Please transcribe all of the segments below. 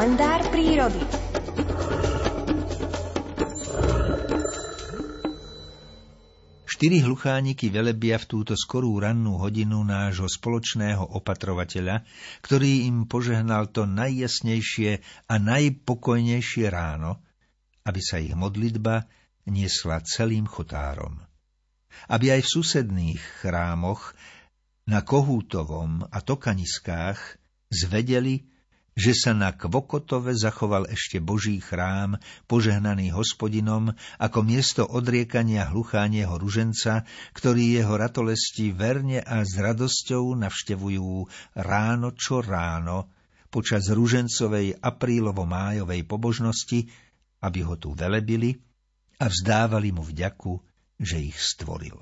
kalendár prírody. Štyri hluchániky velebia v túto skorú rannú hodinu nášho spoločného opatrovateľa, ktorý im požehnal to najjasnejšie a najpokojnejšie ráno, aby sa ich modlitba niesla celým chotárom. Aby aj v susedných chrámoch na Kohútovom a Tokaniskách zvedeli, že sa na Kvokotove zachoval ešte Boží chrám, požehnaný hospodinom, ako miesto odriekania hluchánieho ruženca, ktorý jeho ratolesti verne a s radosťou navštevujú ráno čo ráno, počas ružencovej aprílovo-májovej pobožnosti, aby ho tu velebili a vzdávali mu vďaku, že ich stvoril.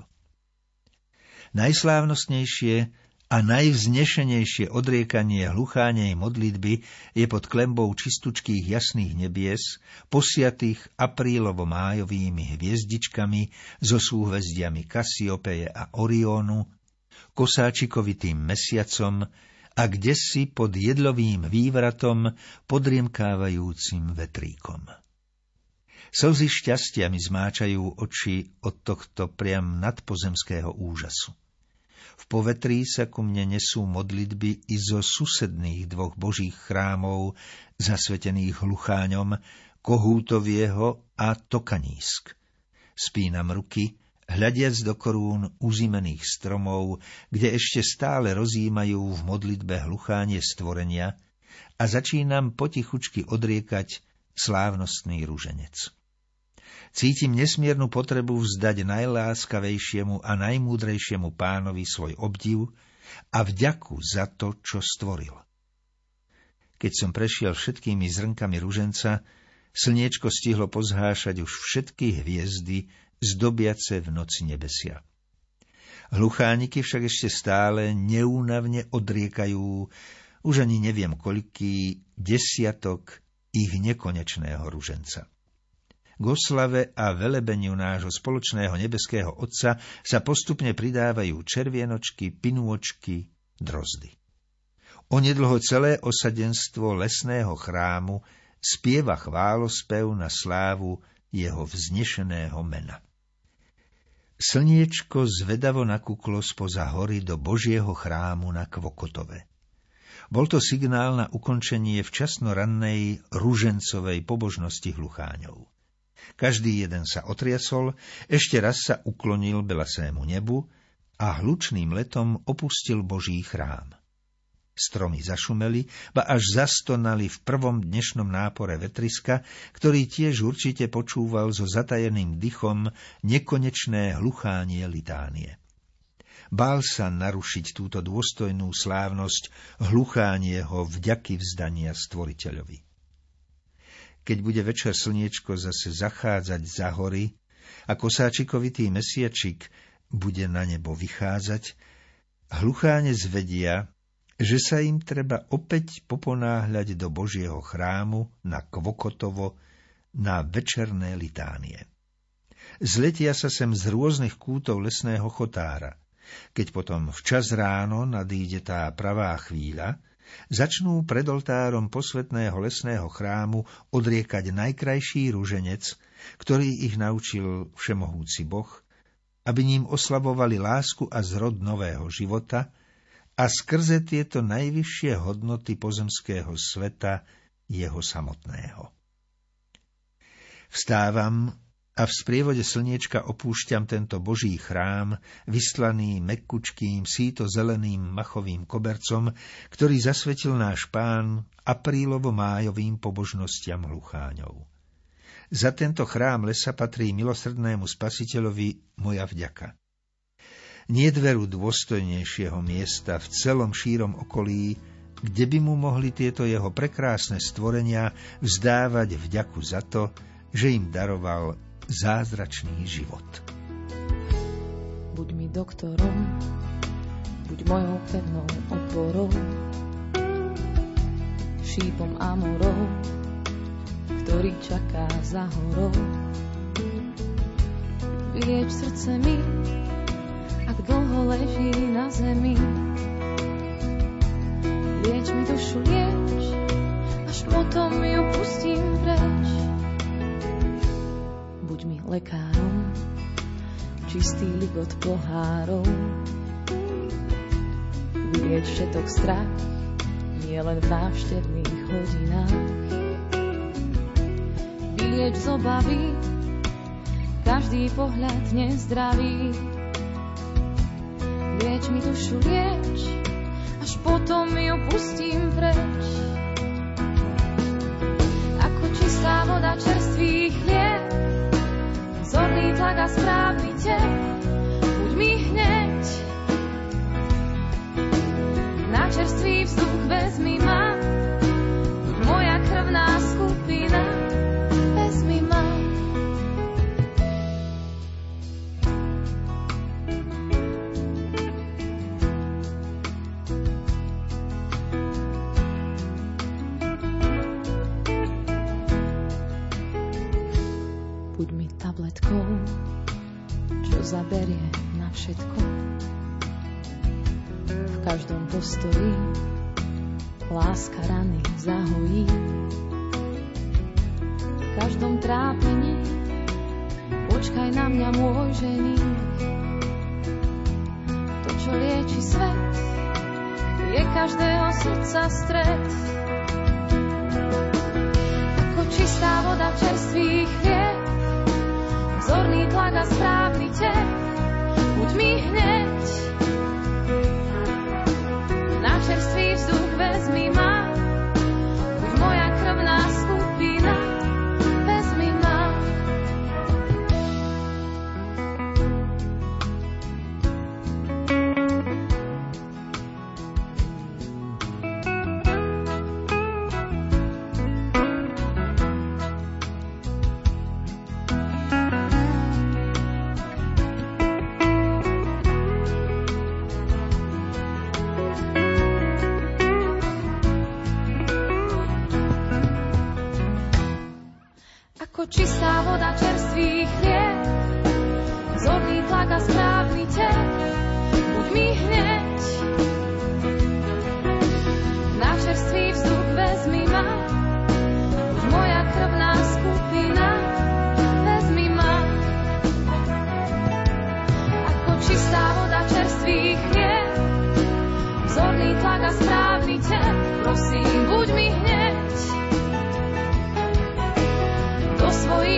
Najslávnostnejšie a najvznešenejšie odriekanie hluchánej modlitby je pod klembou čistučkých jasných nebies, posiatých aprílovo-májovými hviezdičkami so súhvezdiami Kasiopeje a Oriónu, kosáčikovitým mesiacom a kde si pod jedlovým vývratom podriemkávajúcim vetríkom. Slzy šťastia mi zmáčajú oči od tohto priam nadpozemského úžasu. V povetrí sa ku mne nesú modlitby i zo susedných dvoch božích chrámov, zasvetených hlucháňom, Kohútovieho a Tokanísk. Spínam ruky, hľadiac do korún uzimených stromov, kde ešte stále rozímajú v modlitbe hluchánie stvorenia a začínam potichučky odriekať slávnostný ruženec. Cítim nesmiernu potrebu vzdať najláskavejšiemu a najmúdrejšiemu pánovi svoj obdiv a vďaku za to, čo stvoril. Keď som prešiel všetkými zrnkami ruženca, slniečko stihlo pozhášať už všetky hviezdy, zdobiace v noci nebesia. Hluchániky však ešte stále neúnavne odriekajú, už ani neviem koľký desiatok ich nekonečného ruženca. K oslave a velebeniu nášho spoločného nebeského Otca sa postupne pridávajú červienočky, pinôčky, drozdy. Onedlho celé osadenstvo lesného chrámu spieva chválospev na slávu jeho vznešeného mena. Slniečko zvedavo nakuklo spoza hory do Božieho chrámu na Kvokotove. Bol to signál na ukončenie včasno rannej ružencovej pobožnosti hlucháňov. Každý jeden sa otriasol, ešte raz sa uklonil belasému nebu a hlučným letom opustil Boží chrám. Stromy zašumeli, ba až zastonali v prvom dnešnom nápore vetriska, ktorý tiež určite počúval so zatajeným dychom nekonečné hluchánie litánie. Bál sa narušiť túto dôstojnú slávnosť hluchánieho vďaky vzdania stvoriteľovi keď bude večer slniečko zase zachádzať za hory a kosáčikovitý mesiačik bude na nebo vychádzať, hlucháne zvedia, že sa im treba opäť poponáhľať do Božieho chrámu na Kvokotovo, na večerné litánie. Zletia sa sem z rôznych kútov lesného chotára. Keď potom včas ráno nadíde tá pravá chvíľa, začnú pred oltárom posvetného lesného chrámu odriekať najkrajší ruženec, ktorý ich naučil všemohúci Boh, aby ním oslavovali lásku a zrod nového života a skrze tieto najvyššie hodnoty pozemského sveta jeho samotného. Vstávam a v sprievode slniečka opúšťam tento boží chrám, vyslaný mekučkým, síto zeleným machovým kobercom, ktorý zasvetil náš pán aprílovo-májovým pobožnostiam hlucháňov. Za tento chrám lesa patrí milosrdnému spasiteľovi moja vďaka. Nie dveru dôstojnejšieho miesta v celom šírom okolí, kde by mu mohli tieto jeho prekrásne stvorenia vzdávať vďaku za to, že im daroval zázračný život. Buď mi doktorom, buď mojou pevnou oporou, šípom a morou, ktorý čaká za horou. Vylieč srdce mi, ak dlho leží na zemi. od pohárov. Vidieť všetok strach, nie len v návštevných hodinách. Vidieť z obavy, každý pohľad nezdravý. Lieč mi dušu, lieč, až potom ju pustím preč. Ako čistá voda čerstvých chlieb, zorný tlak a správ. Vezmi ma, moja krvná skupina. zaberie na všetko. V každom postoji láska rany zahojí. V každom trápení počkaj na mňa môj ženík. To, čo lieči svet, je každého srdca stred. Ako čistá voda čerstvých chlieb, zorný tlak a správny tep, buď mi hneď. Čerstvý vzduch vezmi ma, Voda čerstvých chlieb, zorný tlak a správny tep, buď mi hneď. Na čerstvý vzduch vezmi ma, buď moja krvná skupina, vezmi ma. Ako čistá voda čerstvých chlieb, zorný tlak a správny tep, prosím.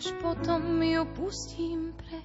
až potom ju pustím preč.